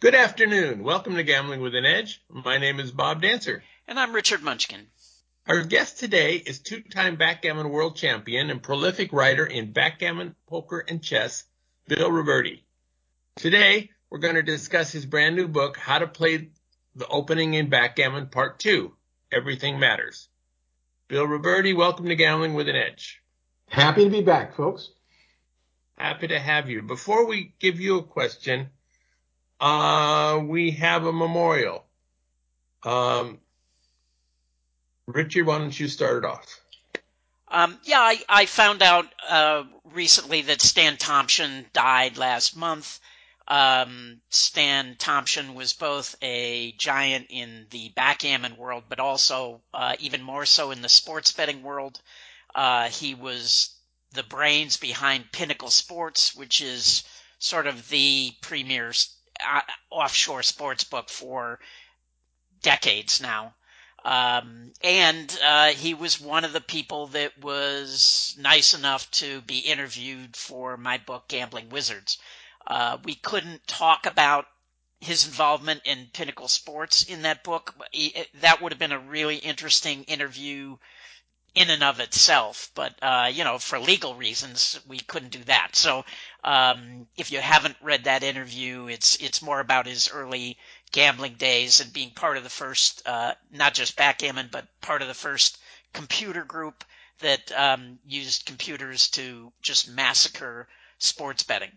Good afternoon. Welcome to Gambling with an Edge. My name is Bob Dancer. And I'm Richard Munchkin. Our guest today is two-time backgammon world champion and prolific writer in backgammon, poker, and chess, Bill Robertie. Today, we're going to discuss his brand new book, How to Play the Opening in Backgammon Part 2, Everything Matters. Bill Robertie, welcome to Gambling with an Edge. Happy to be back, folks. Happy to have you. Before we give you a question, uh, we have a memorial. Um, Richard, why don't you start it off? Um, yeah, I, I found out uh, recently that Stan Thompson died last month. Um, Stan Thompson was both a giant in the backgammon world, but also uh, even more so in the sports betting world. Uh, he was the brains behind Pinnacle Sports, which is sort of the premier uh, offshore sports book for decades now. Um, and uh, he was one of the people that was nice enough to be interviewed for my book, Gambling Wizards. Uh, we couldn't talk about his involvement in Pinnacle Sports in that book. That would have been a really interesting interview in and of itself, but uh, you know, for legal reasons, we couldn't do that. So, um, if you haven't read that interview, it's it's more about his early gambling days and being part of the first, uh, not just backgammon, but part of the first computer group that um, used computers to just massacre sports betting.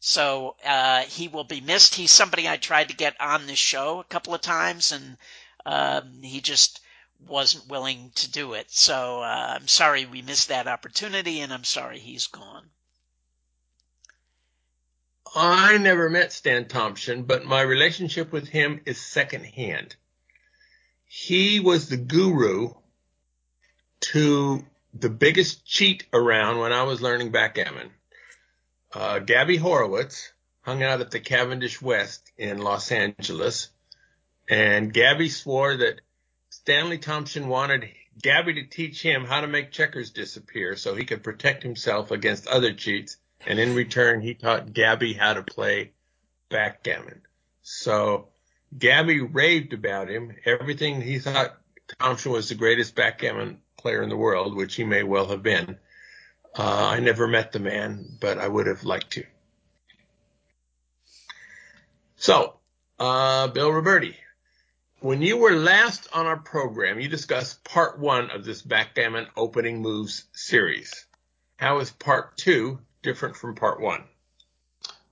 So uh, he will be missed. He's somebody I tried to get on this show a couple of times, and um, he just wasn't willing to do it. So uh, I'm sorry we missed that opportunity, and I'm sorry he's gone. I never met Stan Thompson, but my relationship with him is secondhand. He was the guru to the biggest cheat around when I was learning backgammon. Uh, Gabby Horowitz hung out at the Cavendish West in Los Angeles, and Gabby swore that Stanley Thompson wanted Gabby to teach him how to make checkers disappear so he could protect himself against other cheats. And in return, he taught Gabby how to play backgammon. So Gabby raved about him. Everything he thought Thompson was the greatest backgammon player in the world, which he may well have been. Uh, I never met the man, but I would have liked to. So, uh, Bill Robertie, when you were last on our program, you discussed part one of this backgammon opening moves series. How is part two different from part one?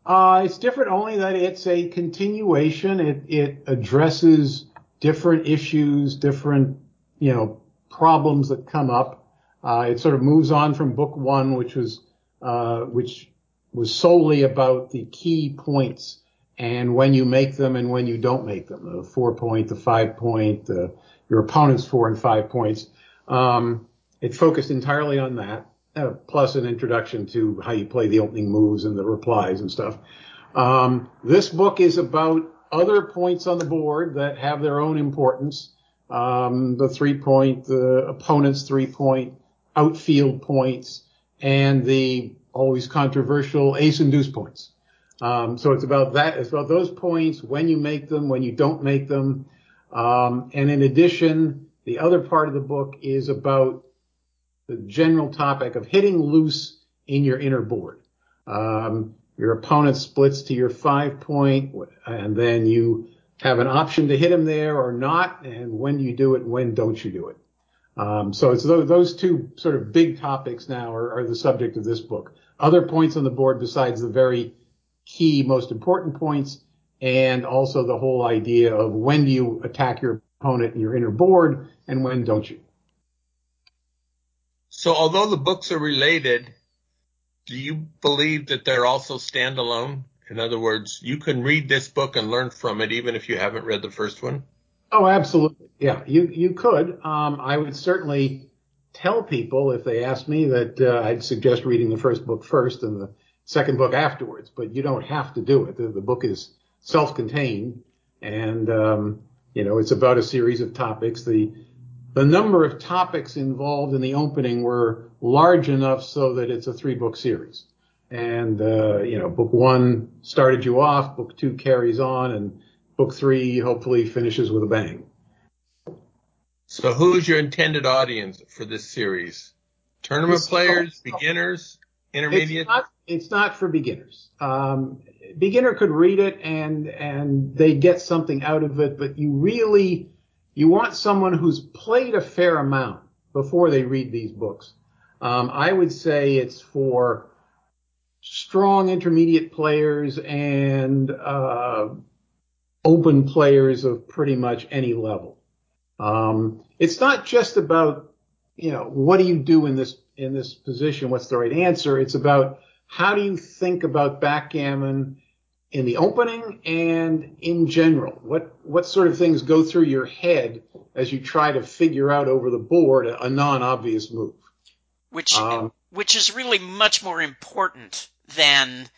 Uh, it's different only that it's a continuation. It, it addresses different issues, different, you know, problems that come up. Uh, it sort of moves on from book one, which was, uh, which was solely about the key points and when you make them and when you don't make them, the four point, the five point, the, your opponent's four and five points. Um, it focused entirely on that, uh, plus an introduction to how you play the opening moves and the replies and stuff. Um, this book is about other points on the board that have their own importance. Um, the three point, the opponent's three point, outfield points, and the always controversial ace and deuce points. Um, so it's about that. It's about those points when you make them, when you don't make them. Um, and in addition, the other part of the book is about the general topic of hitting loose in your inner board. Um, your opponent splits to your five point, and then you have an option to hit him there or not. And when you do it, when don't you do it? Um, so it's those, those, two sort of big topics now are, are the subject of this book. Other points on the board besides the very key most important points and also the whole idea of when do you attack your opponent in your inner board and when don't you. So although the books are related, do you believe that they're also standalone? In other words, you can read this book and learn from it even if you haven't read the first one? Oh, absolutely. Yeah, you, you could. Um, I would certainly tell people if they asked me that uh, I'd suggest reading the first book first and the second book afterwards, but you don't have to do it. The, the book is self-contained and, um, you know, it's about a series of topics. The, the number of topics involved in the opening were large enough so that it's a three book series. And, uh, you know, book one started you off, book two carries on, and book three hopefully finishes with a bang. So who's your intended audience for this series? Tournament it's, players, beginners, intermediate? It's not, it's not for beginners. Um, beginner could read it and, and they get something out of it, but you really, you want someone who's played a fair amount before they read these books. Um, I would say it's for strong intermediate players and uh, open players of pretty much any level. Um, it's not just about you know what do you do in this in this position? What's the right answer? It's about how do you think about backgammon in the opening and in general? What what sort of things go through your head as you try to figure out over the board a, a non-obvious move? Which um, which is really much more important than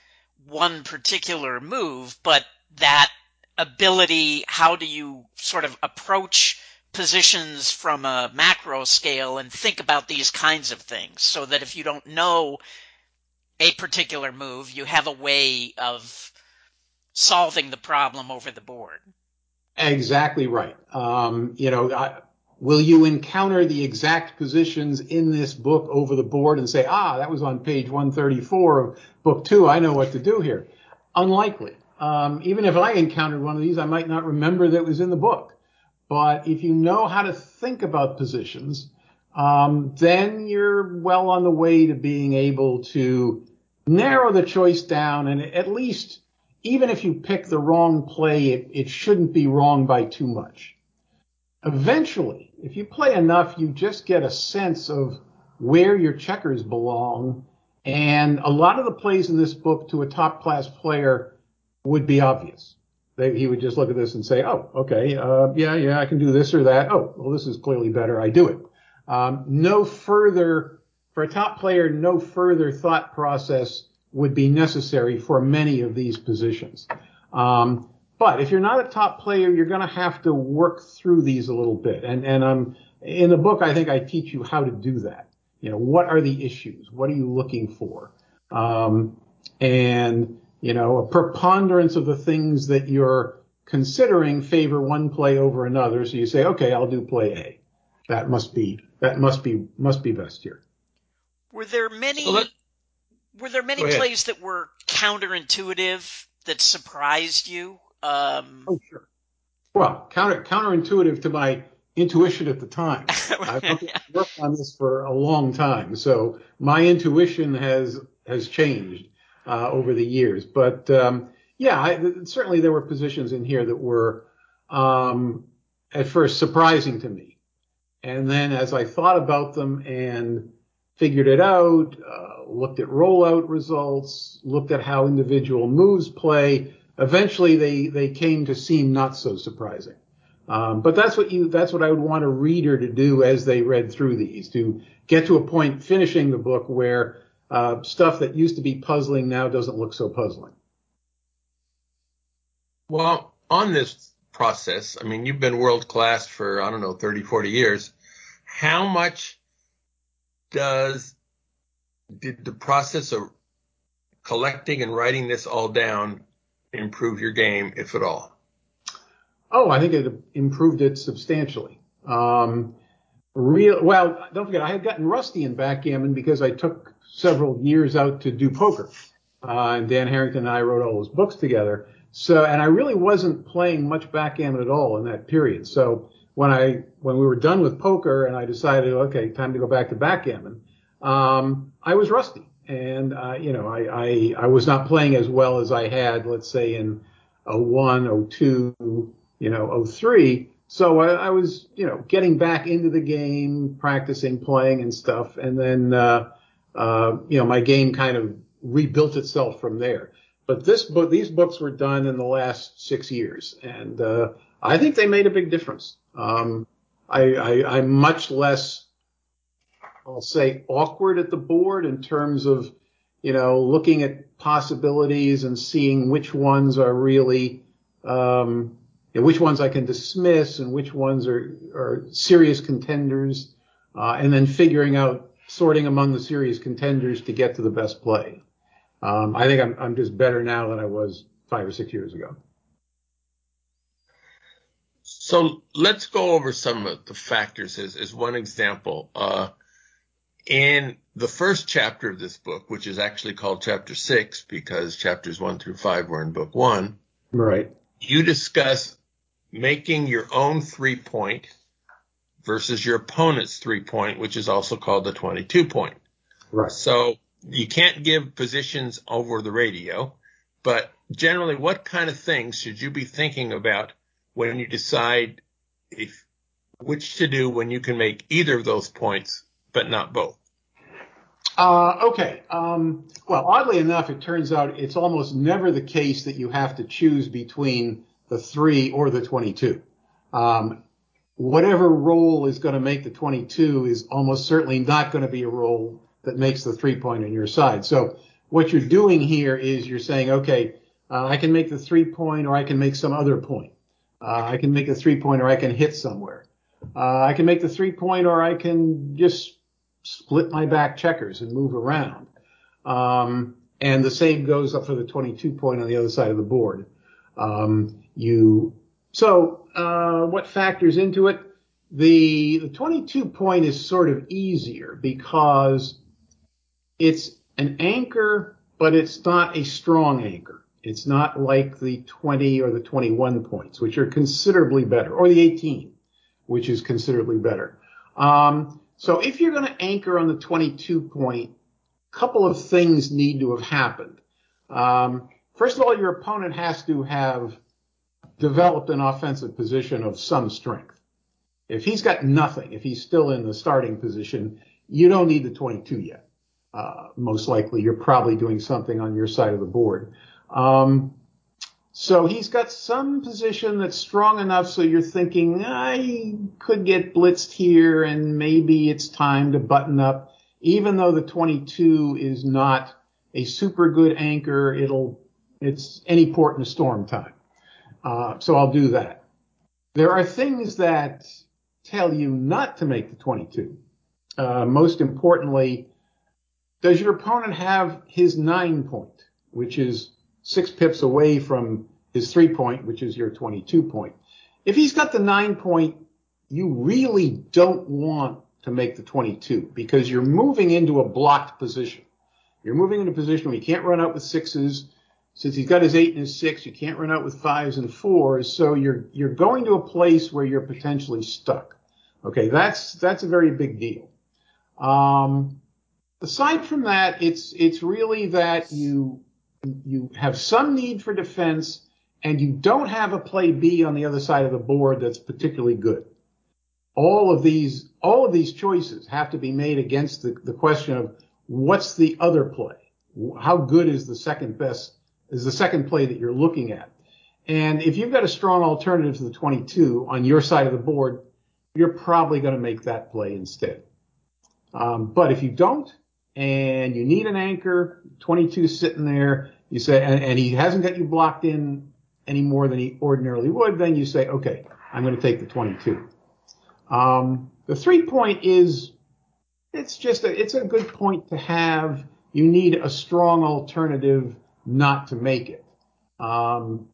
one particular move, but that ability, how do you sort of approach positions from a macro scale and think about these kinds of things so that if you don't know a particular move, you have a way of solving the problem over the board. Exactly right. Um, you know, I, will you encounter the exact positions in this book over the board and say, ah, that was on page 134 of book two. I know what to do here. Unlikely. Um, even if I encountered one of these, I might not remember that it was in the book. But if you know how to think about positions, um, then you're well on the way to being able to narrow the choice down and at least even if you pick the wrong play, it, it shouldn't be wrong by too much. Eventually, if you play enough, you just get a sense of where your checkers belong. And a lot of the plays in this book to a top class player would be obvious. They, he would just look at this and say, "Oh, okay, uh, yeah, yeah, I can do this or that. Oh, well, this is clearly better. I do it." Um, no further for a top player, no further thought process would be necessary for many of these positions. Um, but if you're not a top player, you're going to have to work through these a little bit. And and um, in the book, I think I teach you how to do that. You know, what are the issues? What are you looking for? Um, and you know, a preponderance of the things that you're considering favor one play over another. So you say, okay, I'll do play A. That must be that must be must be best here. Were there many so were there many plays that were counterintuitive that surprised you? Um, oh sure. Well, counter counterintuitive to my intuition at the time. I've worked on this for a long time, so my intuition has has changed over the years. But um, yeah, I, certainly there were positions in here that were um, at first surprising to me, and then as I thought about them and figured it out, uh, looked at rollout results, looked at how individual moves play. Eventually, they they came to seem not so surprising. Um, but that's what you that's what I would want a reader to do as they read through these to get to a point finishing the book where uh, stuff that used to be puzzling now doesn't look so puzzling. Well, on this process, I mean, you've been world class for, I don't know, 30, 40 years. How much does, did the process of collecting and writing this all down improve your game, if at all? Oh, I think it improved it substantially. Um, real, well, don't forget, I had gotten rusty in backgammon because I took several years out to do poker. Uh, and Dan Harrington and I wrote all those books together. So, and I really wasn't playing much backgammon at all in that period. So when I, when we were done with poker and I decided, okay, time to go back to backgammon, um, I was rusty. And, uh, you know, I, I, I was not playing as well as I had, let's say in 01, 02, you know, 03. So I, I was, you know, getting back into the game, practicing playing and stuff. And then, uh, uh, you know, my game kind of rebuilt itself from there. But this book, these books were done in the last six years, and uh, I think they made a big difference. Um, I, I, I'm much less, I'll say, awkward at the board in terms of, you know, looking at possibilities and seeing which ones are really, um, know, which ones I can dismiss and which ones are, are serious contenders, uh, and then figuring out sorting among the serious contenders to get to the best play. Um, I think I'm, I'm just better now than I was five or six years ago. So let's go over some of the factors as, as one example. Uh, in the first chapter of this book, which is actually called chapter six because chapters one through five were in book one. Right. You discuss making your own three point versus your opponent's three point, which is also called the 22 point. Right. So you can't give positions over the radio, but generally what kind of things should you be thinking about when you decide if which to do when you can make either of those points, but not both? Uh, okay. Um, well, oddly enough, it turns out it's almost never the case that you have to choose between the three or the 22. Um, whatever roll is going to make the 22 is almost certainly not going to be a role that makes the three point on your side. So what you're doing here is you're saying, okay, uh, I can make the three point or I can make some other point. Uh, I can make a three point or I can hit somewhere. Uh, I can make the three point or I can just split my back checkers and move around. Um, and the same goes up for the 22 point on the other side of the board. Um, you so uh, what factors into it? The the 22 point is sort of easier because it's an anchor, but it's not a strong anchor. It's not like the 20 or the 21 points, which are considerably better, or the 18, which is considerably better. Um, so if you're going to anchor on the 22 point, a couple of things need to have happened. Um, first of all, your opponent has to have developed an offensive position of some strength. If he's got nothing, if he's still in the starting position, you don't need the 22 yet. Uh, most likely, you're probably doing something on your side of the board. Um, so he's got some position that's strong enough so you're thinking, I could get blitzed here and maybe it's time to button up. Even though the 22 is not a super good anchor, it'll, it's any port in a storm time. Uh, so I'll do that. There are things that tell you not to make the 22. Uh, most importantly, does your opponent have his nine point, which is six pips away from his three point, which is your 22 point? If he's got the nine point, you really don't want to make the 22 because you're moving into a blocked position. You're moving into a position where you can't run out with sixes since he's got his eight and his six, you can't run out with fives and fours. So you're, you're going to a place where you're potentially stuck. Okay. That's, that's a very big deal. Um, aside from that, it's, it's really that you, you have some need for defense and you don't have a play B on the other side of the board that's particularly good. All of these, all of these choices have to be made against the, the question of what's the other play? How good is the second best is the second play that you're looking at. And if you've got a strong alternative to the 22 on your side of the board, you're probably going to make that play instead. Um, but if you don't, and you need an anchor, 22 sitting there, you say, and, and, he hasn't got you blocked in any more than he ordinarily would, then you say, okay, I'm going to take the 22. Um, the three point is, it's just a, it's a good point to have. You need a strong alternative not to make it. Um,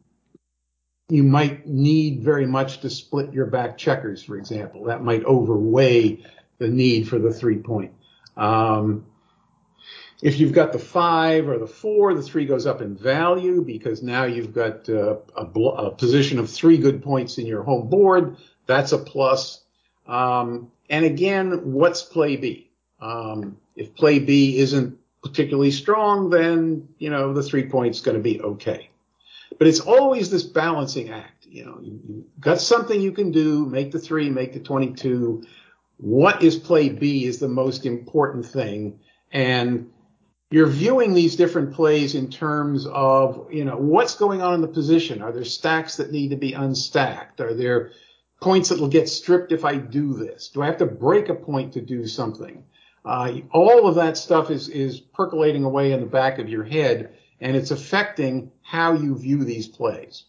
you might need very much to split your back checkers, for example. That might overweigh the need for the three point. Um, if you've got the five or the four, the three goes up in value because now you've got uh, a, bl- a, position of three good points in your home board. That's a plus. Um, and again, what's play B? Um, if play B isn't particularly strong, then, you know, the three point's going to be okay. But it's always this balancing act. You know, you, you got something you can do, make the three, make the 22. What is play B is the most important thing. And you're viewing these different plays in terms of, you know, what's going on in the position? Are there stacks that need to be unstacked? Are there points that will get stripped if I do this? Do I have to break a point to do something? Uh, all of that stuff is, is percolating away in the back of your head and it's affecting how you view these plays.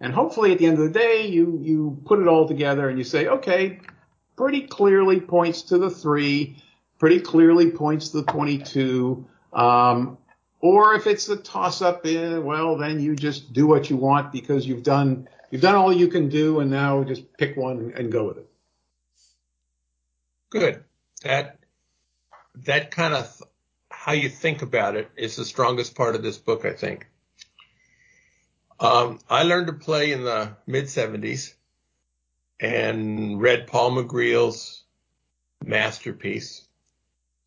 And hopefully at the end of the day, you, you put it all together and you say, okay, pretty clearly points to the three, pretty clearly points to the 22. Um, Or if it's a toss up, eh, well, then you just do what you want because you've done you've done all you can do, and now just pick one and go with it. Good. That that kind of how you think about it is the strongest part of this book, I think. Um, I learned to play in the mid 70s and read Paul Magriel's masterpiece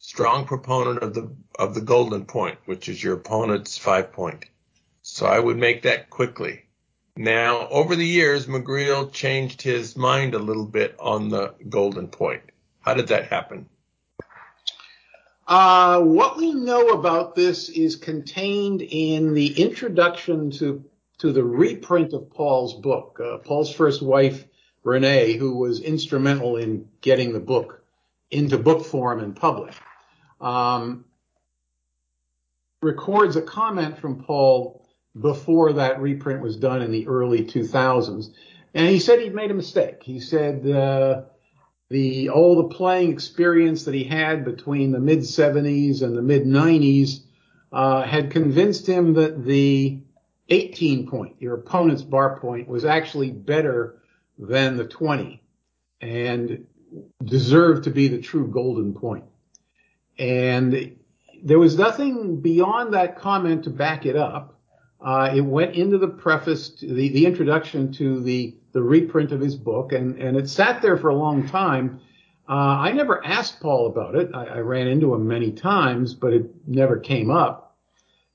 strong proponent of the of the golden point, which is your opponent's five point. So I would make that quickly. Now, over the years, Magriel changed his mind a little bit on the golden point. How did that happen? Uh, what we know about this is contained in the introduction to to the reprint of Paul's book. Uh, Paul's first wife, Renee, who was instrumental in getting the book into book form and published um, records a comment from Paul before that reprint was done in the early 2000s. And he said he'd made a mistake. He said uh, the all the playing experience that he had between the mid 70s and the mid 90s uh, had convinced him that the 18 point, your opponent's bar point, was actually better than the 20 and deserved to be the true golden point. And there was nothing beyond that comment to back it up. Uh, it went into the preface, the, the introduction to the, the reprint of his book, and, and it sat there for a long time. Uh, I never asked Paul about it. I, I, ran into him many times, but it never came up.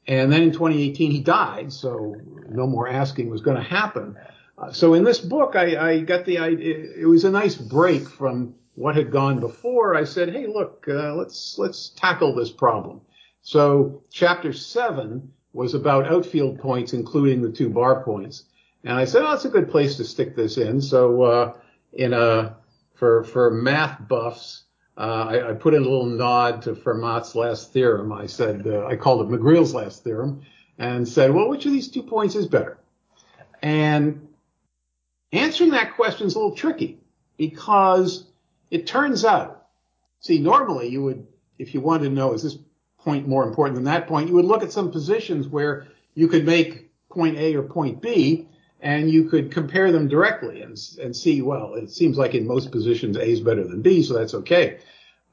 And then in 2018, he died, so no more asking was going to happen. Uh, so in this book, I, I got the idea. It was a nice break from what had gone before, I said, "Hey, look, uh, let's let's tackle this problem." So chapter seven was about outfield points, including the two bar points, and I said, "Oh, that's a good place to stick this in." So uh, in a for for math buffs, uh, I, I, put in a little nod to Fermat's last theorem. I said uh, I called it Magriel's last theorem, and said, "Well, which of these two points is better?" And answering that question is a little tricky because it turns out, see, normally you would, if you wanted to know, is this point more important than that point, you would look at some positions where you could make point A or point B and you could compare them directly and, and see, well, it seems like in most positions A is better than B, so that's okay.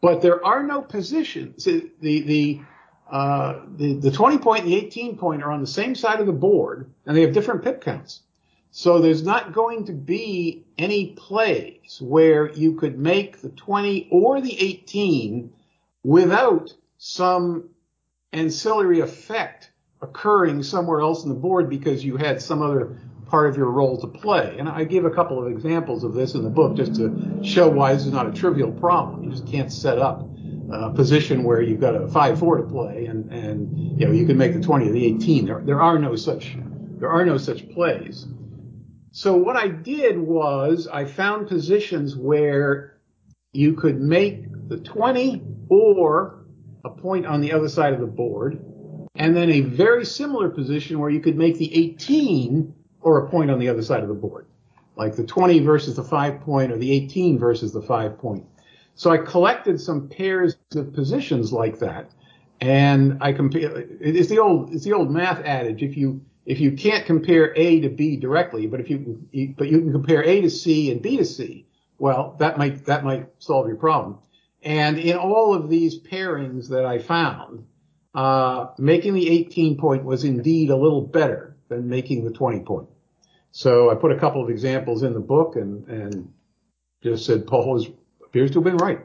But there are no positions. The, the, uh, the, the 20 point and the 18 point are on the same side of the board and they have different pip counts. So there's not going to be any plays where you could make the 20 or the 18 without some ancillary effect occurring somewhere else in the board because you had some other part of your roll to play. And I give a couple of examples of this in the book just to show why this is not a trivial problem. You just can't set up a position where you've got a 5-4 to play and, and, you know, you can make the 20 or the 18. There, there are no such, there are no such plays. So what I did was I found positions where you could make the 20 or a point on the other side of the board, and then a very similar position where you could make the 18 or a point on the other side of the board, like the 20 versus the 5 point or the 18 versus the 5 point. So I collected some pairs of positions like that, and I compare. It's the old it's the old math adage: if you if you can't compare A to B directly, but if you but you can compare A to C and B to C, well, that might that might solve your problem. And in all of these pairings that I found, uh, making the 18 point was indeed a little better than making the 20 point. So I put a couple of examples in the book and and just said Paul was, appears to have been right.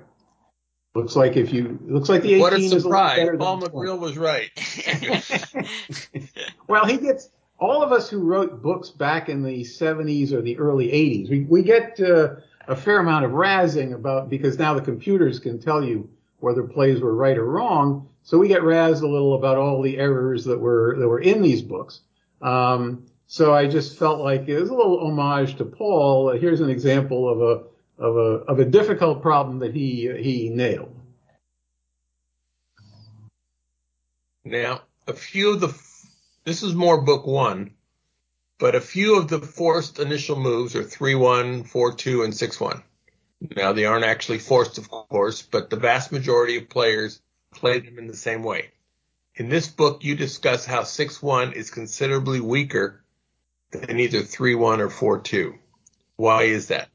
Looks like if you looks like the 18 what a surprise! Is a Paul Magriel was right. well, he gets all of us who wrote books back in the 70s or the early 80s. We we get uh, a fair amount of razzing about because now the computers can tell you whether plays were right or wrong. So we get razzed a little about all the errors that were that were in these books. Um, so I just felt like it was a little homage to Paul. Here's an example of a of a of a difficult problem that he he nailed. Now, a few of the this is more book one, but a few of the forced initial moves are three one, four two, and six one. Now they aren't actually forced, of course, but the vast majority of players play them in the same way. In this book, you discuss how 6-1 is considerably weaker than either 3-1 or 4-2. Why is that?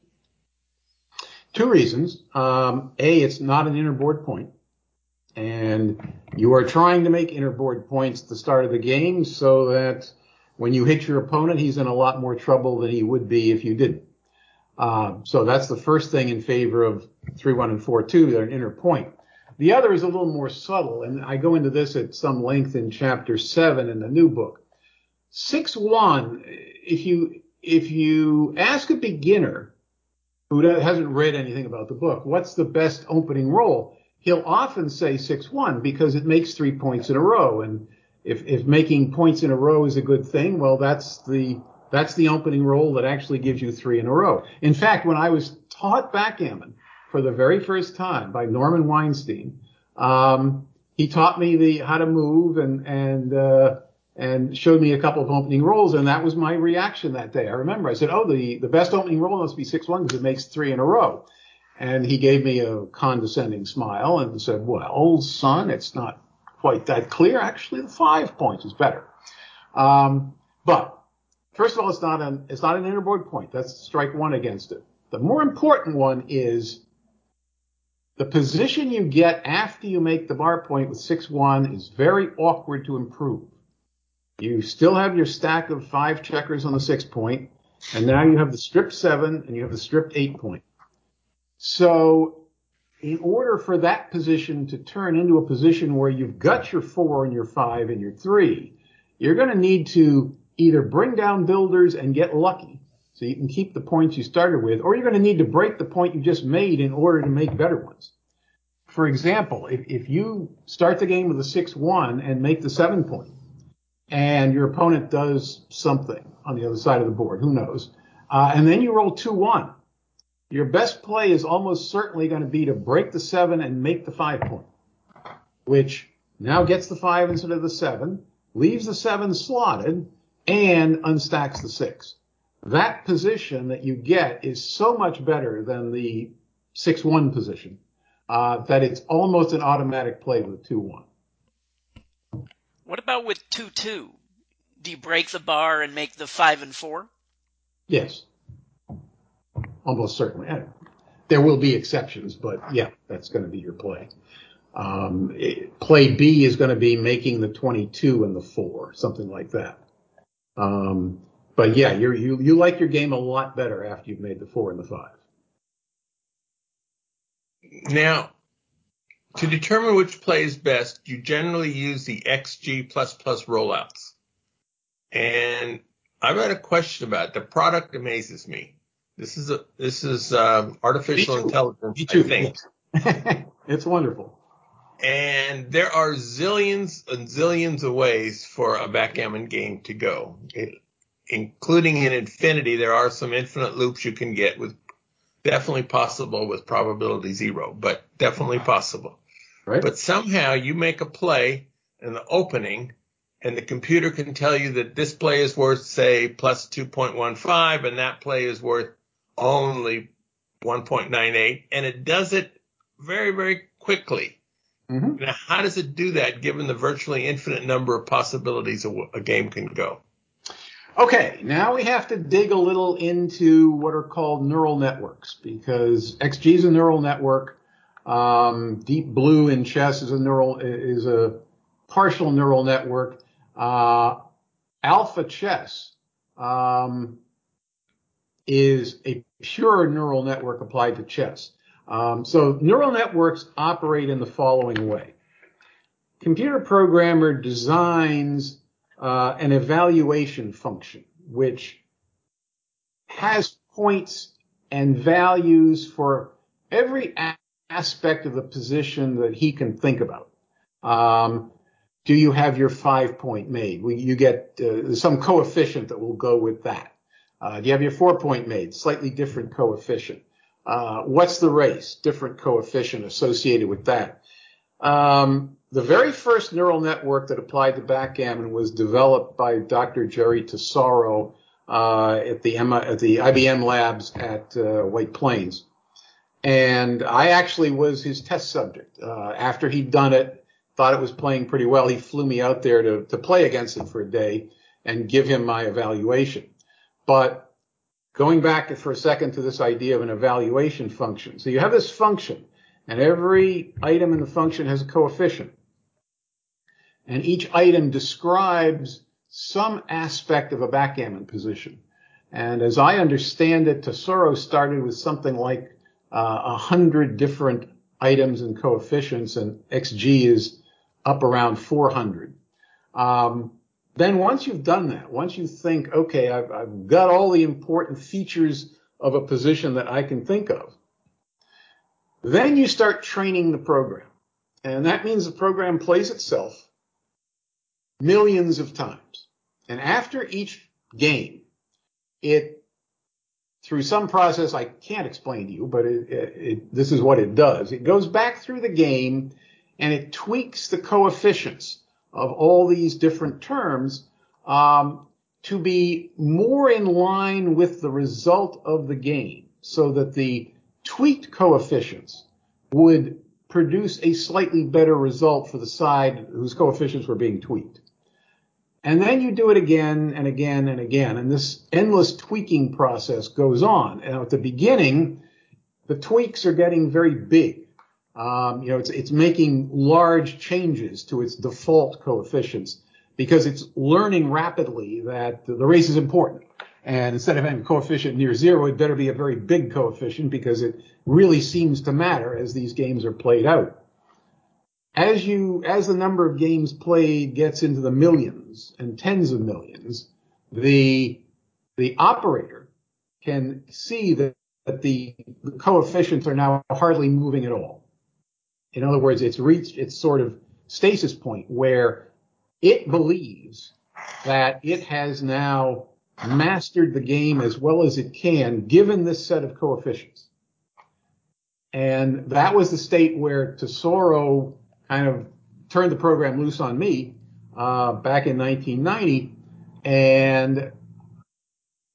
Two reasons. Um, a, it's not an inner board. And you are trying to make inner board points at the start of the game so that when you hit your opponent, he's in a lot more trouble than he would be if you didn't. Um, so that's the first thing in favor of 3-1 and 4-2. They're an inner point. The other is a little more subtle, and I go into this at some length in chapter seven in the new book. 6-1, if you, if you ask a beginner who hasn't read anything about the book, what's the best opening roll? He'll often say 6-1 because it makes three points in a row. And if, if making points in a row is a good thing, well, that's the, that's the opening roll that actually gives you three in a row. In fact, when I was taught backgammon for the very first time by Norman Weinstein, um, he taught me the how to move and and uh, and showed me a couple of opening rolls, and that was my reaction that day. I remember I said, "Oh, the the best opening roll must be six one because it makes three in a row." And he gave me a condescending smile and said, "Well, old son, it's not quite that clear. Actually, the five points is better." Um, but First of all, it's not an it's not an inner board point. That's strike one against it. The more important one is the position you get after you make the bar point with 6-1 is very awkward to improve. You still have your stack of five checkers on the six point, and now you have the strip seven and you have the strip eight point. So in order for that position to turn into a position where you've got your four and your five and your three, you're going to need to either bring down builders and get lucky so you can keep the points you started with, or you're going to need to break the point you just made in order to make better ones. For example, if, if you start the game with a 6-1 and make the 7 point, and your opponent does something on the other side of the board, who knows, uh, and then you roll 2-1, your best play is almost certainly going to be to break the 7 and make the 5 point, which now gets the 5 instead of the 7, leaves the 7 slotted, and unstacks the six. That position that you get is so much better than the 6-1 position uh, that it's almost an automatic play with 2-1. What about with 2-2? Do you break the bar and make the 5 and 4? Yes. Almost certainly. There will be exceptions, but yeah, that's going to be your play. Um, it, play B is going to be making the 22 and the 4, something like that. Um, but yeah, you you like your game a lot better after you've made the four and the five. Now, to determine which play is best, you generally use the XG plus plus rollouts. And I've got a question about it. the product amazes me. This is a this is um, artificial intelligence. Me too. I think. it's wonderful. And there are zillions and zillions of ways for a backgammon game to go, it, including in infinity. There are some infinite loops you can get with definitely possible with probability zero, but definitely possible. Right. But somehow you make a play in the opening and the computer can tell you that this play is worth say plus 2.15 and that play is worth only 1.98 and it does it very, very quickly. Mm-hmm. Now, how does it do that given the virtually infinite number of possibilities a, a game can go? Okay, now we have to dig a little into what are called neural networks because XG is a neural network. Um, Deep Blue in chess is a neural is a partial neural network. Uh, Alpha Chess um, is a pure neural network applied to chess. Um, so neural networks operate in the following way. Computer programmer designs uh, an evaluation function which has points and values for every aspect of the position that he can think about. Um, do you have your five point made? you get uh, some coefficient that will go with that. Uh, do you have your four point made? Slightly different coefficient. Uh, what's the race? Different coefficient associated with that. Um, the very first neural network that applied to backgammon was developed by Dr. Gerry Tesauro uh, at the at the IBM labs at uh, White Plains, and I actually was his test subject. Uh, after he'd done it, thought it was playing pretty well. He flew me out there to, to play against it for a day and give him my evaluation. But going back for a second to this idea of an evaluation function. So you have this function and every item in the function has a coefficient. And each item describes some aspect of a backgammon position. And as I understand it, Tesauro started with something like uh, a uh, hundred different items and coefficients, and XG is up around 400. Um, then once you've done that, once you think, okay, I've, I've got all the important features of a position that I can think of, then you start training the program. And that means the program plays itself millions of times. And after each game, it, through some process I can't explain to you, but it, it, it, this is what it does. It goes back through the game and it tweaks the coefficients of all these different terms um, to be more in line with the result of the game so that the tweaked coefficients would produce a slightly better result for the side whose coefficients were being tweaked. And then you do it again and again and again. And this endless tweaking process goes on. And at the beginning, the tweaks are getting very big. Um, you know, it's, it's making large changes to its default coefficients because it's learning rapidly that the race is important. And instead of having a coefficient near zero, it better be a very big coefficient because it really seems to matter as these games are played out as you as the number of games played gets into the millions and tens of millions, the the operator can see that, that the, the coefficients are now hardly moving at all. In other words, it's reached its sort of stasis point where it believes that it has now mastered the game as well as it can given this set of coefficients. And that was the state where Tesauro kind of turned the program loose on me uh, back in 1990, and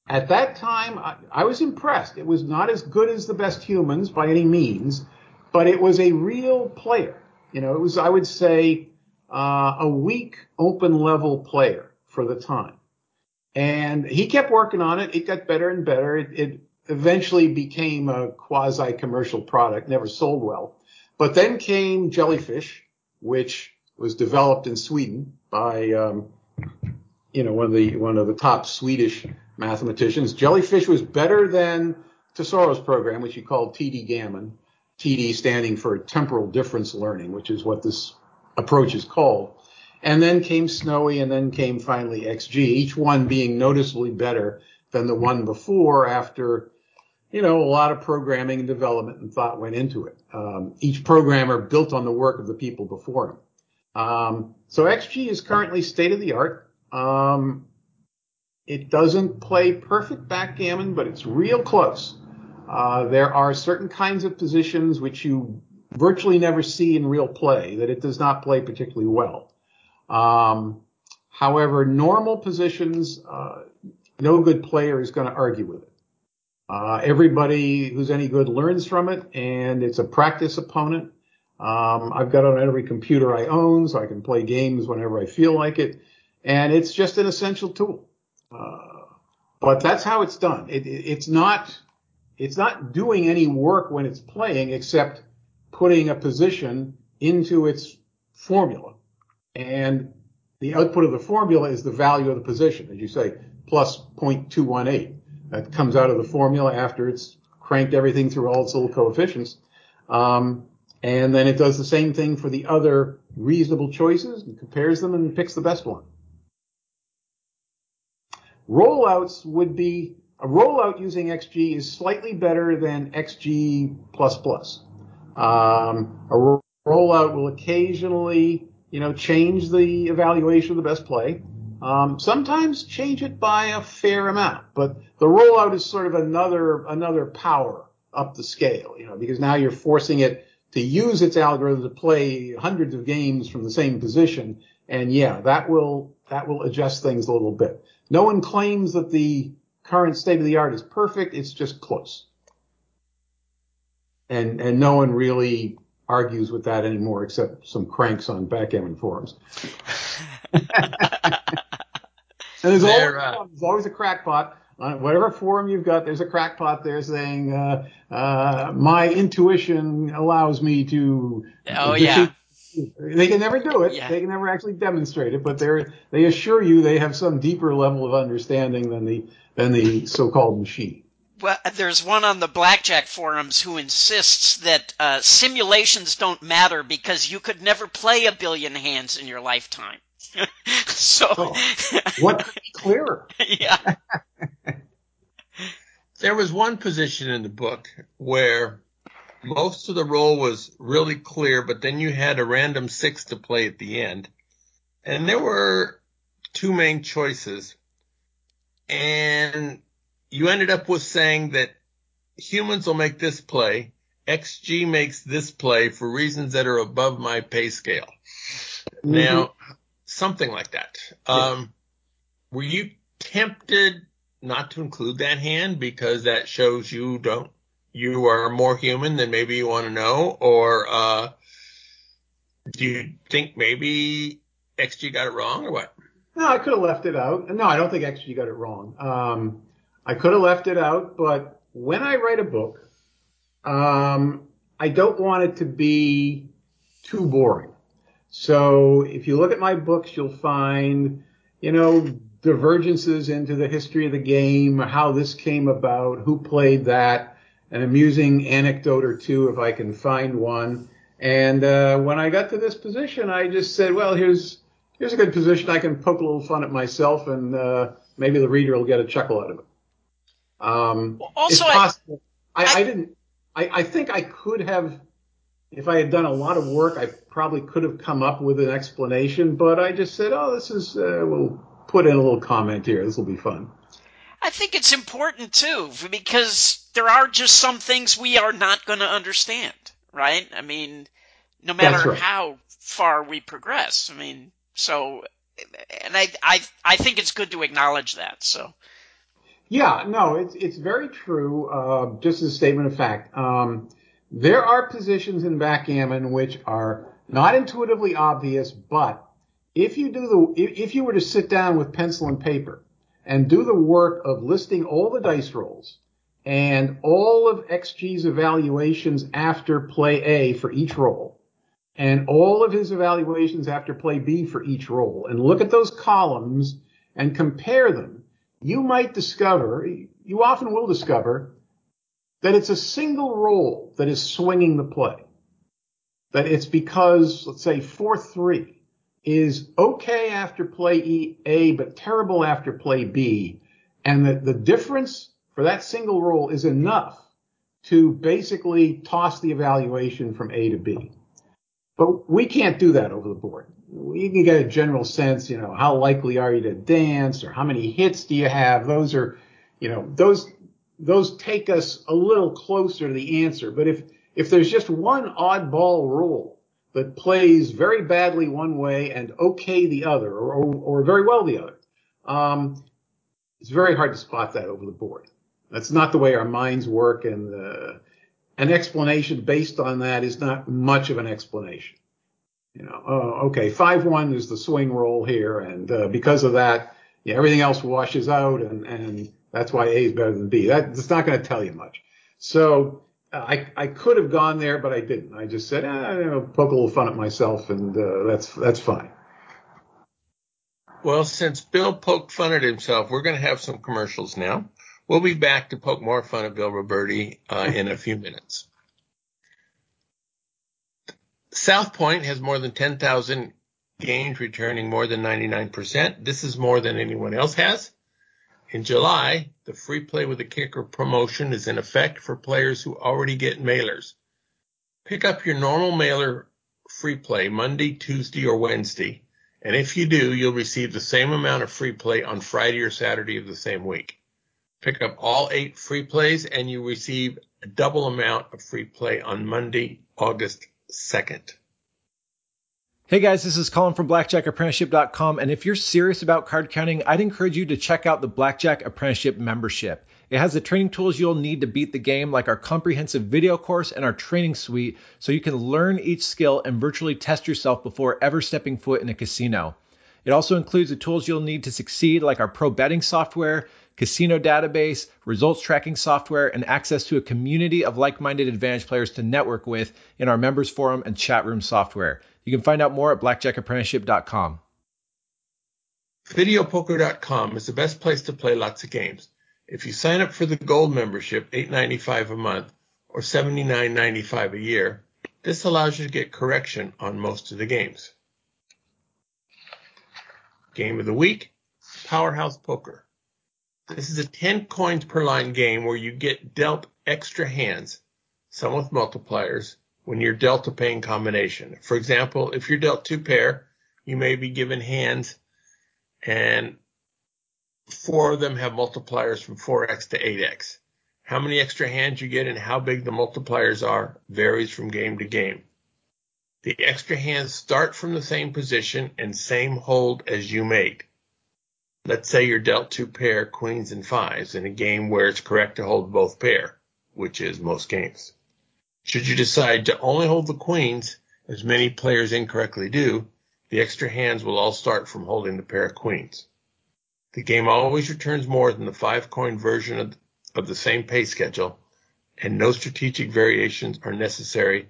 at that time I, I, was impressed. It was not as good as the best humans by any means, but it was a real player. You know, it was I would say uh, a weak open level player for the time, and he kept working on it. It got better and better. It, it eventually became a quasi commercial product, never sold well. But then came Jellyfish, which was developed in Sweden by, um, you know, one of the one of the top Swedish mathematicians. Jellyfish was better than Tesauro's program, which he called TD Gammon. TD standing for temporal difference learning, which is what this approach is called. And then came Snowie, and then came finally XG, each one being noticeably better than the one before after you know, a lot of programming and development and thought went into it. Um, each programmer built on the work of the people before him. Um, so XG is currently state of the art. Um, it doesn't play perfect backgammon, but it's real close. Uh, there are certain kinds of positions which you virtually never see in real play that it does not play particularly well. Um, however, normal positions, uh, no good player is going to argue with it. Uh, everybody who's any good learns from it, and it's a practice opponent. Um, I've got it on every computer I own, so I can play games whenever I feel like it, and it's just an essential tool. Uh, but that's how it's done. It, it, it's not it's not doing any work when it's playing except putting a position into its formula, and the output of the formula is the value of the position, as you say, plus 0.218 that comes out of the formula after it's cranked everything through all its little coefficients. Um, and then it does the same thing for the other reasonable choices and compares them and picks the best one. Rollouts would be a rollout using XG is slightly better than XG++. Um, a rollout will occasionally, you know, change the evaluation of the best play. Um, sometimes change it by a fair amount, but the rollout is sort of another another power up the scale, you know, because now you're forcing it to use its algorithm to play hundreds of games from the same position, and yeah, that will that will adjust things a little bit. No one claims that the current state of the art is perfect; it's just close, and and no one really argues with that anymore, except some cranks on backgammon forums. And there's always, uh, there's always a crackpot on whatever forum you've got. There's a crackpot there saying, uh, uh, "My intuition allows me to." Oh yeah. They can never do it. Yeah. They can never actually demonstrate it, but they they assure you they have some deeper level of understanding than the than the so-called machine. Well, there's one on the blackjack forums who insists that uh, simulations don't matter because you could never play a billion hands in your lifetime. so oh, what could be clearer? yeah. there was one position in the book where most of the roll was really clear, but then you had a random six to play at the end. And there were two main choices. And you ended up with saying that humans will make this play. XG makes this play for reasons that are above my pay scale. Mm-hmm. Now, something like that. Um, were you tempted not to include that hand because that shows you don't, you are more human than maybe you want to know? Or, uh, do you think maybe XG got it wrong or what? No, I could have left it out. No, I don't think XG got it wrong. Um, I could have left it out, but when I write a book, um, I don't want it to be too boring. So if you look at my books, you'll find, you know, divergences into the history of the game, how this came about, who played that, an amusing anecdote or two if I can find one. And uh, when I got to this position, I just said, well, here's here's a good position. I can poke a little fun at myself, and uh, maybe the reader will get a chuckle out of it. Um, also, I, I, I, didn't. I, I think I could have if I had done a lot of work, I probably could have come up with an explanation, but I just said, oh, this is, uh, we'll put in a little comment here. This will be fun. I think it's important too, because there are just some things we are not going to understand, right? I mean, no matter right. how far we progress. I mean, so, and I, I, I think it's good to acknowledge that, so. Yeah, no, it's, it's very true. Uh, just as a statement of fact. Um, there are positions in backgammon which are not intuitively obvious, but if you do the, if you were to sit down with pencil and paper and do the work of listing all the dice rolls and all of XG's evaluations after play A for each roll and all of his evaluations after play B for each roll and look at those columns and compare them, you might discover, you often will discover that it's a single roll that is swinging the play. That it's because, let's say, 4-3 is okay after play A, but terrible after play B. And that the difference for that single roll is enough to basically toss the evaluation from A to B. But we can't do that over the board. We can get a general sense, you know, how likely are you to dance or how many hits do you have? Those are, you know, those, those take us a little closer to the answer. But if, if there's just one oddball rule that plays very badly one way and okay the other, or, or, or very well the other, um, it's very hard to spot that over the board. That's not the way our minds work, and uh, an explanation based on that is not much of an explanation. You know, oh, okay, five one is the swing roll here, and uh, because of that, yeah, everything else washes out, and and that's why A is better than B. That's not going to tell you much. So I, I could have gone there, but I didn't. I just said, eh, know, poke a little fun at myself, and uh, that's that's fine. Well, since Bill poked fun at himself, we're going to have some commercials now. We'll be back to poke more fun at Bill Robertie uh, in a few minutes. South Point has more than 10,000 games returning more than 99%. This is more than anyone else has. In July, the free play with a kicker promotion is in effect for players who already get mailers. Pick up your normal mailer free play Monday, Tuesday, or Wednesday, and if you do, you'll receive the same amount of free play on Friday or Saturday of the same week. Pick up all eight free plays and you receive a double amount of free play on Monday, August 2nd. Hey guys, this is Colin from BlackjackApprenticeship.com, and if you're serious about card counting, I'd encourage you to check out the Blackjack Apprenticeship membership. It has the training tools you'll need to beat the game, like our comprehensive video course and our training suite, so you can learn each skill and virtually test yourself before ever stepping foot in a casino. It also includes the tools you'll need to succeed, like our pro betting software, casino database, results tracking software, and access to a community of like minded advantage players to network with in our members forum and chat room software. You can find out more at blackjackapprenticeship.com. Videopoker.com is the best place to play lots of games. If you sign up for the gold membership, $8.95 a month or $79.95 a year, this allows you to get correction on most of the games. Game of the week, Powerhouse Poker. This is a 10 coins per line game where you get dealt extra hands, some with multipliers, when you're dealt a paying combination. For example, if you're dealt two pair, you may be given hands and four of them have multipliers from 4x to 8x. How many extra hands you get and how big the multipliers are varies from game to game. The extra hands start from the same position and same hold as you made. Let's say you're dealt two pair queens and fives in a game where it's correct to hold both pair, which is most games. Should you decide to only hold the queens, as many players incorrectly do, the extra hands will all start from holding the pair of queens. The game always returns more than the five coin version of, of the same pay schedule, and no strategic variations are necessary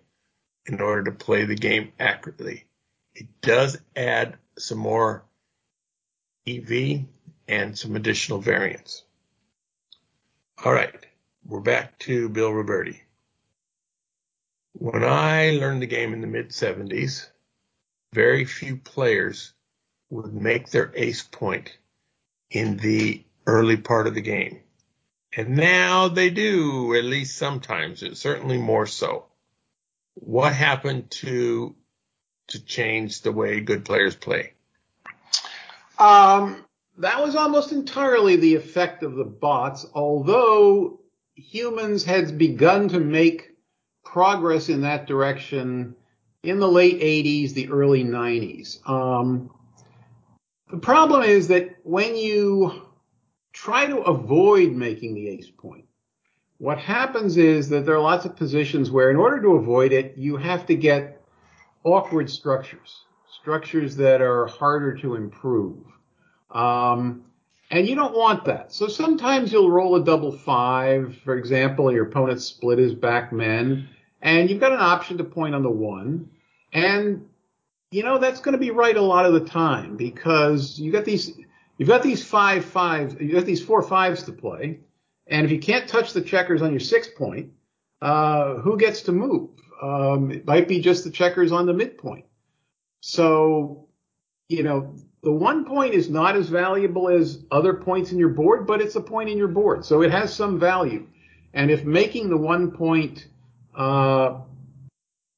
in order to play the game accurately. It does add some more EV and some additional variants. All right, we're back to Bill Robertie. When I learned the game in the mid 70s, very few players would make their ace point in the early part of the game. And now they do, at least sometimes, it's certainly more so. What happened to to change the way good players play? Um, that was almost entirely the effect of the bots, although humans had begun to make progress in that direction in the late 80s, the early 90s. Um, the problem is that when you try to avoid making the ace point, what happens is that there are lots of positions where in order to avoid it, you have to get awkward structures, structures that are harder to improve. Um, and you don't want that. So sometimes you'll roll a double five, for example, your opponent split his back men, and you've got an option to point on the one. And, you know, that's going to be right a lot of the time because you got these, you've got these five fives, you've got these four fives to play. And if you can't touch the checkers on your six point, uh, who gets to move? Um, it might be just the checkers on the midpoint. So, you know, the one point is not as valuable as other points in your board, but it's a point in your board. So it has some value. And if making the one point uh,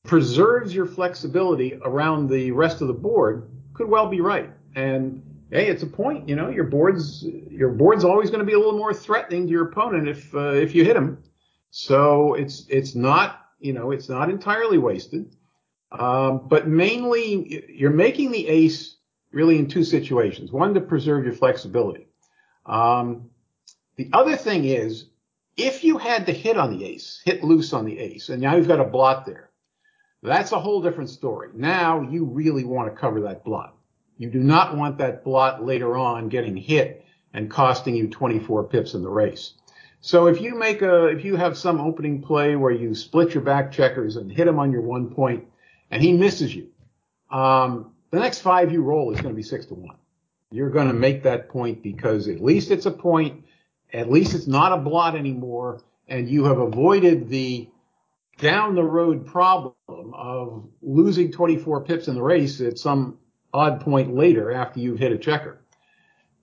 preserves your flexibility around the rest of the board could well be right. And hey, it's a point. You know, your board's your board's always going to be a little more threatening to your opponent if uh, if you hit him. So it's it's not you know it's not entirely wasted. Um, but mainly you're making the ace really in two situations. One to preserve your flexibility. Um, the other thing is if you had to hit on the ace, hit loose on the ace, and now you've got a blot there, that's a whole different story. Now you really want to cover that blot. You do not want that blot later on getting hit and costing you 24 pips in the race. So if you make a, if you have some opening play where you split your back checkers and hit him on your one point and he misses you, um, the next five you roll is going to be six to one. You're going to make that point because at least it's a point at least it's not a blot anymore, and you have avoided the down the road problem of losing 24 pips in the race at some odd point later after you've hit a checker.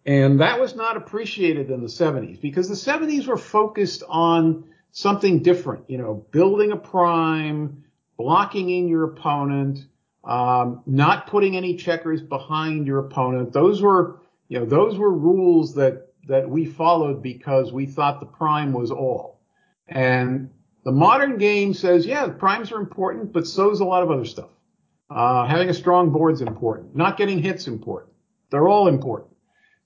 And that was not appreciated in the 70s because the 70s were focused on something different, you know, building a prime, blocking in your opponent, um, not putting any checkers behind your opponent. Those were, you know, those were rules that that we followed because we thought the prime was all. And the modern game says, yeah, primes are important, but so is a lot of other stuff. Uh, having a strong board's important. Not getting hits important. They're all important.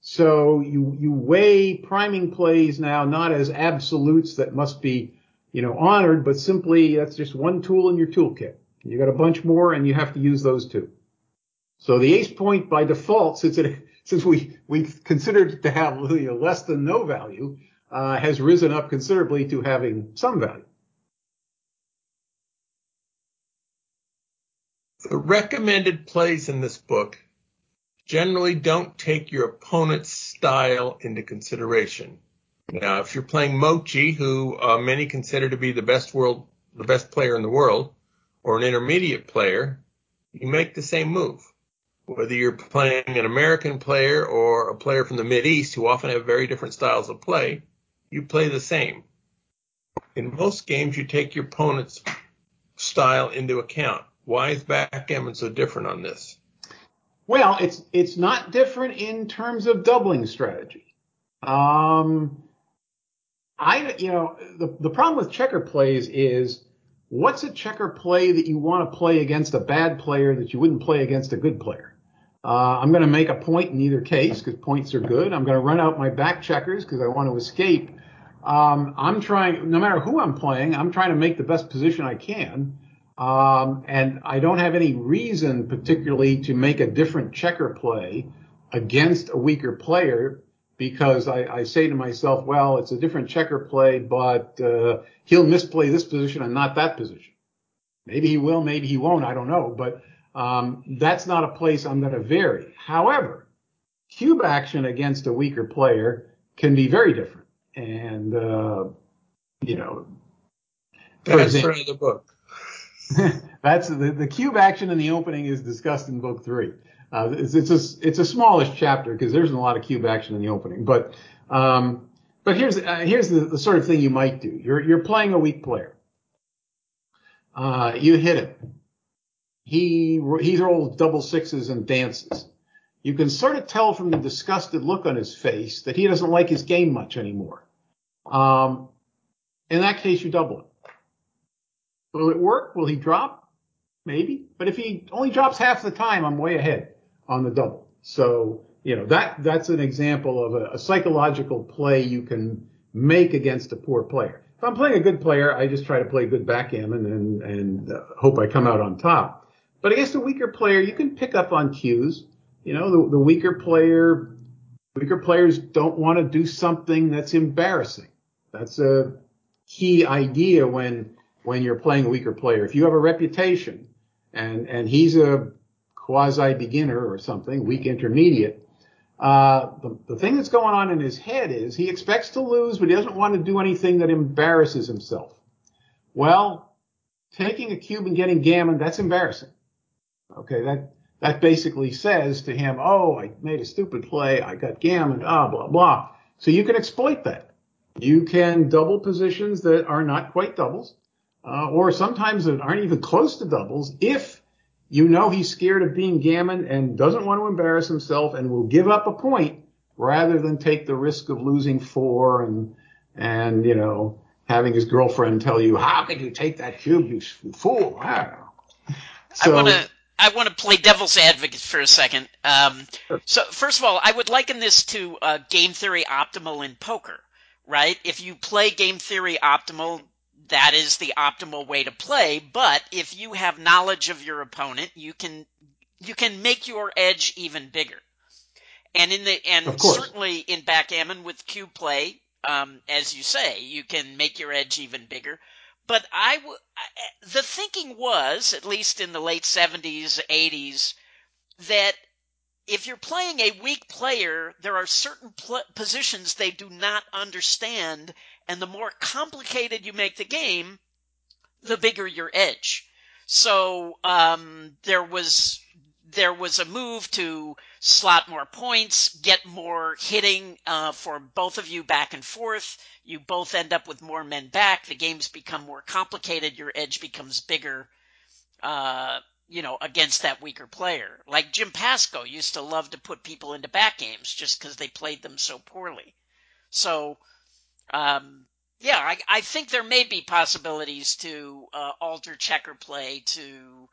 So you, you weigh priming plays now not as absolutes that must be, you know, honored, but simply that's just one tool in your toolkit. You got a bunch more and you have to use those two. So the ace point by default, since it, since we, we considered to have less than no value, uh, has risen up considerably to having some value. The recommended plays in this book generally don't take your opponent's style into consideration. Now, if you're playing Mochy, who uh, many consider to be the best world, the best player in the world, or an intermediate player, you make the same move. Whether you're playing an American player or a player from the Mid East who often have very different styles of play, you play the same. In most games, you take your opponent's style into account. Why is backgammon so different on this? Well, it's it's not different in terms of doubling strategy. Um, I you know the the problem with checker plays is what's a checker play that you want to play against a bad player that you wouldn't play against a good player? Uh, I'm going to make a point in either case because points are good. I'm going to run out my back checkers because I want to escape. Um, I'm trying, no matter who I'm playing, I'm trying to make the best position I can. Um, and I don't have any reason particularly to make a different checker play against a weaker player because I, I say to myself, well, it's a different checker play, but uh, he'll misplay this position and not that position. Maybe he will, maybe he won't. I don't know, but um, that's not a place I'm going to vary. However, cube action against a weaker player can be very different, and uh, you know, for that's example, the book. That's the, the cube action in the opening is discussed in book three. Uh, it's, it's a it's a smallish chapter because there's a lot of cube action in the opening. But um, but here's uh, here's the, the, sort of thing you might do. You're you're playing a weak player. Uh, you hit him. He he rolls double sixes and dances. You can sort of tell from the disgusted look on his face that he doesn't like his game much anymore. Um, in that case, you double it. Will it work? Will he drop? Maybe. But if he only drops half the time, I'm way ahead on the double. So, you know, that, that's an example of a, a psychological play you can make against a poor player. If I'm playing a good player, I just try to play good backgammon and, and uh, hope I come out on top. But against a weaker player, you can pick up on cues. You know, the, the weaker player, weaker players don't want to do something that's embarrassing. That's a key idea when when you're playing a weaker player. If you have a reputation and, and he's a quasi beginner or something, weak intermediate, uh, the, the thing that's going on in his head is he expects to lose, but he doesn't want to do anything that embarrasses himself. Well, taking a cube and getting gammon, that's embarrassing. Okay, that, that basically says to him, oh, I made a stupid play, I got gammon, ah, blah, blah. So you can exploit that. You can double positions that are not quite doubles uh, or sometimes that aren't even close to doubles if you know he's scared of being gammon and doesn't want to embarrass himself and will give up a point rather than take the risk of losing four and and you know having his girlfriend tell you how could you take that cube you fool I, so, I want to I want to play devil's advocate for a second. Um, sure. So first of all, I would liken this to uh, game theory optimal in poker, right? If you play game theory optimal, that is the optimal way to play. But if you have knowledge of your opponent, you can you can make your edge even bigger. And in the and certainly in backgammon with cube play, um, as you say, you can make your edge even bigger. But I w- the thinking was, at least in the late 70s, 80s, that if you're playing a weak player, there are certain pl- positions they do not understand, and the more complicated you make the game, the bigger your edge. So um, there was there was a move to slot more points, get more hitting uh, for both of you back and forth. You both end up with more men back. The games become more complicated. Your edge becomes bigger. Uh, you know, against that weaker player. Like Jim Pasco used to love to put people into back games just because they played them so poorly. So, um, yeah, I, I, think there may be possibilities to uh, alter checker play to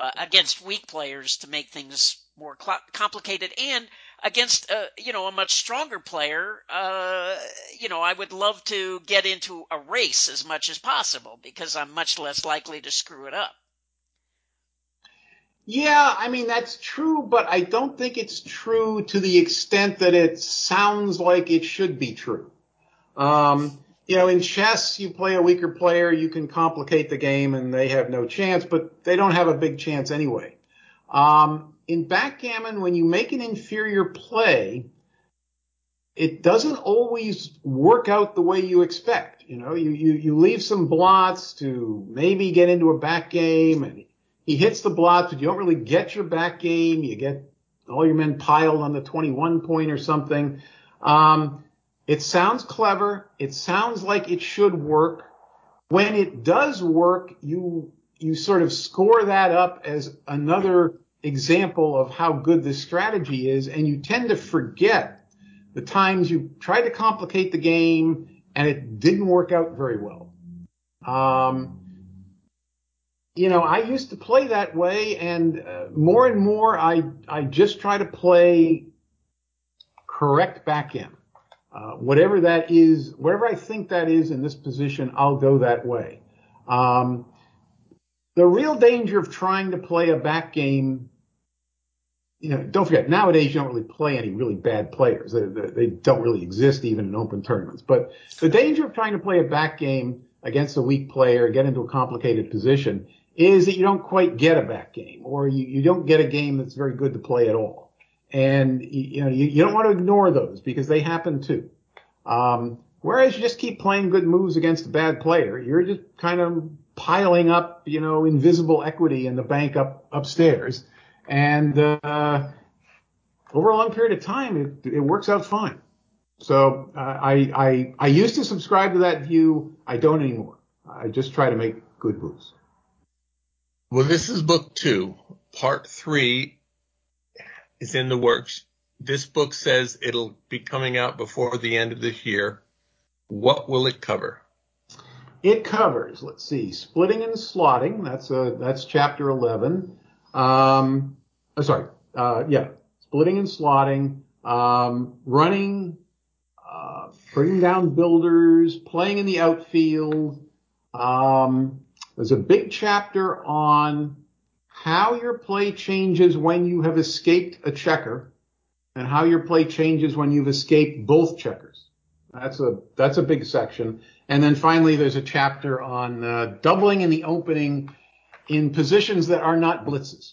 uh, against weak players to make things more cl- complicated and against uh, you know a much stronger player uh, you know I would love to get into a race as much as possible because I'm much less likely to screw it up. Yeah, I mean that's true, but I don't think it's true to the extent that it sounds like it should be true. Um, you know, in chess, you play a weaker player, you can complicate the game and they have no chance, but they don't have a big chance anyway. Um, in backgammon, when you make an inferior play, it doesn't always work out the way you expect. You know, you, you, you leave some blots to maybe get into a back game and he hits the blots, but you don't really get your back game. You get all your men piled on the 21 point or something. Um, it sounds clever. It sounds like it should work. When it does work, you, you sort of score that up as another example of how good this strategy is. And you tend to forget the times you tried to complicate the game and it didn't work out very well. Um, you know, I used to play that way, and uh, more and more, I I just try to play correct backgammon. Uh, whatever that is, whatever I think that is in this position, I'll go that way. Um, the real danger of trying to play a back game, you know, don't forget, nowadays you don't really play any really bad players. They, they, don't really exist even in open tournaments. But the danger of trying to play a back game against a weak player, get into a complicated position, is that you don't quite get a back game or you, you don't get a game that's very good to play at all. And you know, you, you don't want to ignore those because they happen too. Um, whereas you just keep playing good moves against a bad player, you're just kind of piling up, you know, invisible equity in the bank up upstairs. And, uh, over a long period of time, it, it works out fine. So uh, I, I, I used to subscribe to that view. I don't anymore. I just try to make good moves. Well, this is book two. Part three is in the works. This book says it'll be coming out before the end of this year. What will it cover? It covers, let's see, splitting and slotting. That's a that's chapter eleven. Um, oh, sorry, uh, yeah, splitting and slotting, um, running, uh, bringing down builders, playing in the outfield. Um, there's a big chapter on how your play changes when you have escaped a checker and how your play changes when you've escaped both checkers. That's a that's a big section. And then finally, there's a chapter on uh, doubling in the opening in positions that are not blitzes.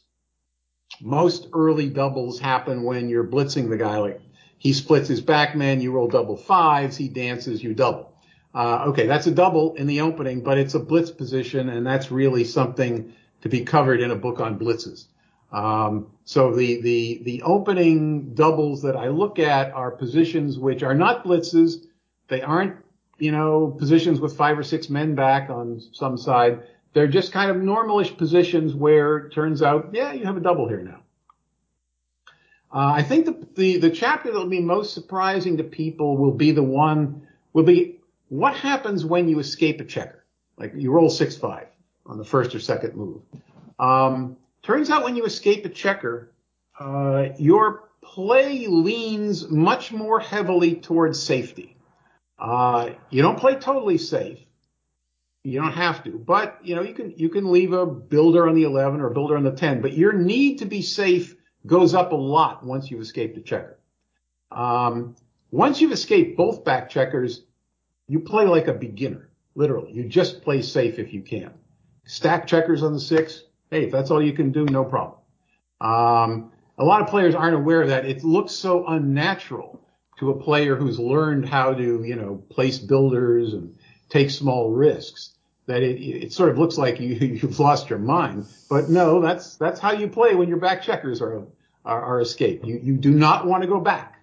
Most early doubles happen when you're blitzing the guy. Like he splits his back man, you roll double fives, he dances, you double. Uh, okay, that's a double in the opening, but it's a blitz position, and that's really something to be covered in a book on blitzes. Um, so the, the, the opening doubles that I look at are positions which are not blitzes. They aren't, you know, positions with five or six men back on some side. They're just kind of normalish positions where it turns out, yeah, you have a double here now. Uh, I think the, the, the chapter that will be most surprising to people will be the one, will be what happens when you escape a checker? Like you roll six five on the first or second move. Um, turns out when you escape a checker, uh, your play leans much more heavily towards safety. Uh, you don't play totally safe. You don't have to, but you know you can you can leave a builder on the 11 or a builder on the 10, but your need to be safe goes up a lot once you've escaped a checker. Um, once you've escaped both back checkers, you play like a beginner, literally. You just play safe if you can stack checkers on the six. Hey, if that's all you can do, no problem. Um, a lot of players aren't aware of that. It looks so unnatural to a player who's learned how to, you know, place builders and take small risks that it, it sort of looks like you, you've lost your mind. But no, that's, that's how you play when your back checkers are, are, are escaped. You, you do not want to go back.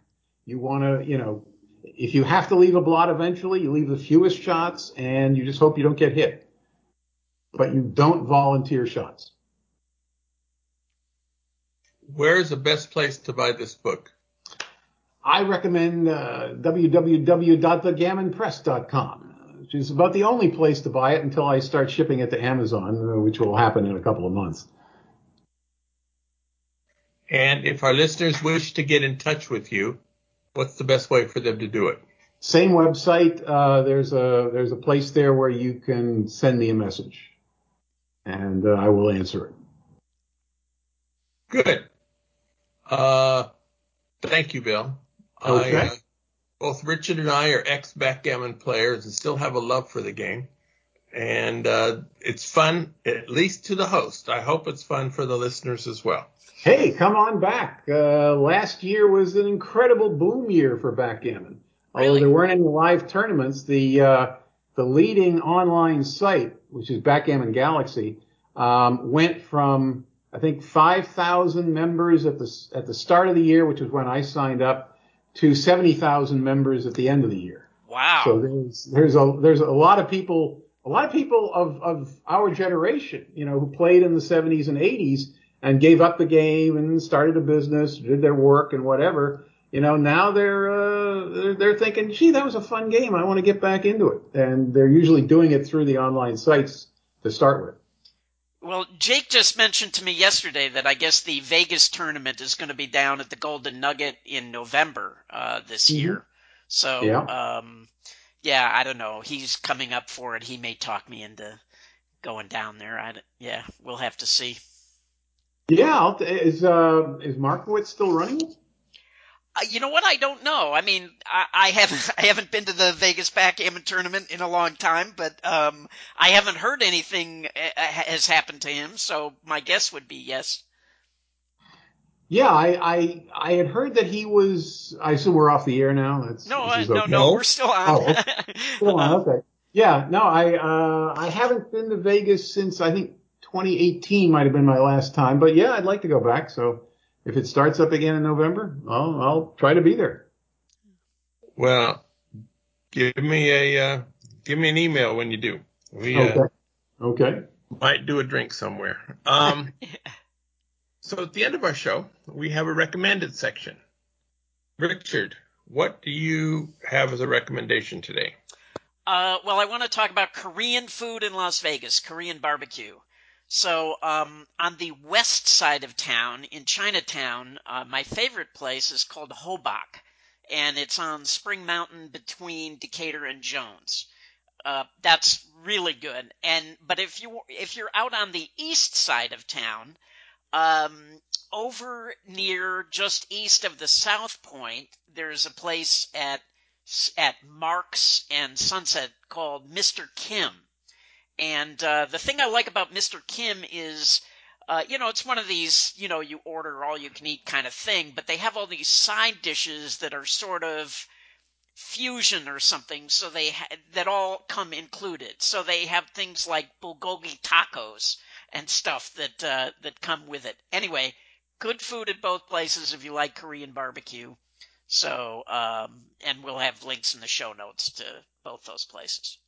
You want to, you know, if you have to leave a blot eventually, you leave the fewest shots and you just hope you don't get hit but you don't volunteer shots. Where is the best place to buy this book? I recommend uh, www.thegammonpress.com, which is about the only place to buy it until I start shipping it to Amazon, uh, which will happen in a couple of months. And if our listeners wish to get in touch with you, what's the best way for them to do it? Same website. Uh, there's a there's a place there where you can send me a message, and uh, I will answer it. Good. Uh, thank you, Bill. Okay. I, uh, both Richard and I are ex backgammon players and still have a love for the game. And uh, it's fun, at least to the host. I hope it's fun for the listeners as well. Hey, come on back. Uh, last year was an incredible boom year for backgammon. Although there weren't any live tournaments, the uh, the leading online site, which is Backgammon Galaxy, um, went from I think 5,000 members at the at the start of the year, which was when I signed up, to 70,000 members at the end of the year. Wow. So there's there's a there's a lot of people a lot of people of of our generation, you know, who played in the 70s and 80s and gave up the game and started a business, did their work and whatever. You know, now they're uh, they're, they're thinking, gee, that was a fun game. I want to get back into it, and they're usually doing it through the online sites to start with. Well, Jake just mentioned to me yesterday that I guess the Vegas tournament is going to be down at the Golden Nugget in November uh, this Mhm. year. So, Yeah. um, yeah, I don't know. He's coming up for it. He may talk me into going down there. I, yeah, we'll have to see. Yeah, is uh, is Markowitz still running you know what? I don't know. I mean, I, I haven't I haven't been to the Vegas backgammon tournament in a long time, but um, I haven't heard anything uh, has happened to him. So my guess would be yes. Yeah, I, I I had heard that he was. I assume we're off the air now. That's No, uh, no, okay. no, we're still on. Oh, Still on, okay. Yeah, no, I uh, I haven't been to Vegas since I think 2018 might have been my last time, but yeah, I'd like to go back. So if it starts up again in November, I'll I'll try to be there. Well, give me a uh, give me an email when you do. We uh, Okay. Okay. might do a drink somewhere. Um, so at the end of our show, we have a recommended section. Richard, what do you have as a recommendation today? Uh, well, I want to talk about Korean food in Las Vegas, Korean barbecue. So, um, on the west side of town, in Chinatown, uh, my favorite place is called Hobak, and it's on Spring Mountain between Decatur and Jones. Uh, that's really good. And but if you if you're out on the east side of town, um, over near just east of the South Point, there's a place at at Marks and Sunset called Mr. Kim. And uh, the thing I like about Mr. Kim is, uh, you know, it's one of these, you know, you order all you can eat kind of thing, but they have all these side dishes that are sort of fusion or something, so they ha- that all come included. So they have things like bulgogi tacos and stuff that uh, that come with it. Anyway, good food at both places if you like Korean barbecue. So, um, and we'll have links in the show notes to both those places.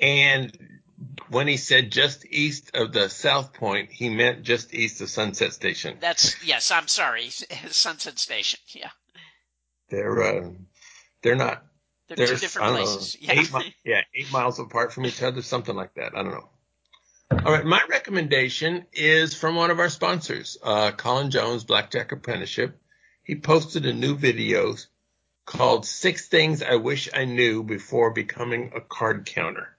And when he said just east of the South Point, he meant just east of Sunset Station. That's yes. I'm sorry, Sunset Station. Yeah, They're uh, they're not. they're They're two different don't know, places. Yeah. eight mi- yeah, eight miles apart from each other, something like that. I don't know. All right, my recommendation is from one of our sponsors, uh, Colin Jones, Blackjack Apprenticeship. He posted a new video called Six Things I Wish I Knew Before Becoming a Card Counter.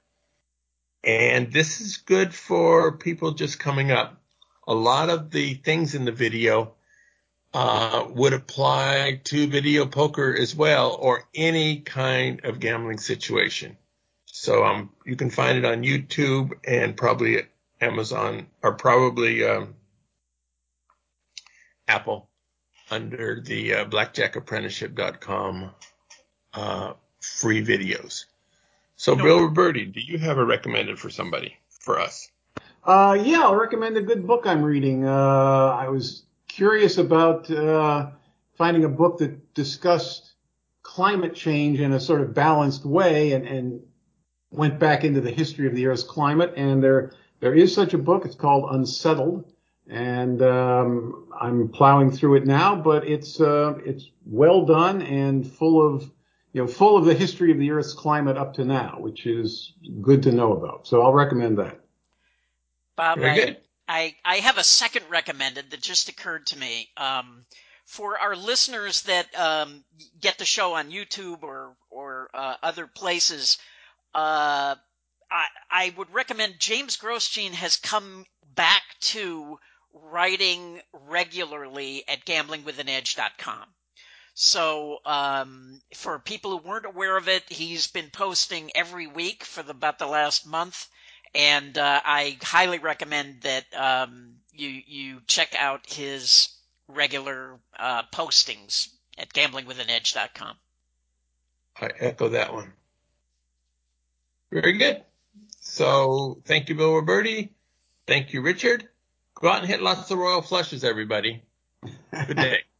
And this is good for people just coming up. A lot of the things in the video uh, would apply to video poker as well, or any kind of gambling situation. So um, you can find it on YouTube and probably Amazon, or probably um, Apple under the uh, blackjackapprenticeship.com uh, free videos. So. Bill Robertie, do you have a recommended for somebody for us? Uh, yeah, I'll recommend a good book I'm reading. Uh, I was curious about uh, finding a book that discussed climate change in a sort of balanced way and, and went back into the history of the Earth's climate. And there there is such a book. It's called Unsettled, and um, I'm plowing through it now. But it's uh, it's well done and full of you know full of the history of the Earth's climate up to now, which is good to know about. So I'll recommend that. Bob, Very I, good. I, I have a second recommended that just occurred to me. Um, for our listeners that um, get the show on YouTube or or uh, other places, uh, I, I would recommend James Grosjean has come back to writing regularly at gamblingwithanedge.com. So, um, for people who weren't aware of it, he's been posting every week for the, about the last month, and uh, I highly recommend that um, you you check out his regular uh, postings at gamblingwithanedge.com. I echo that one. Very good. So thank you, Bill Robertie. Thank you, Richard. Go out and hit lots of royal flushes, everybody. Good day.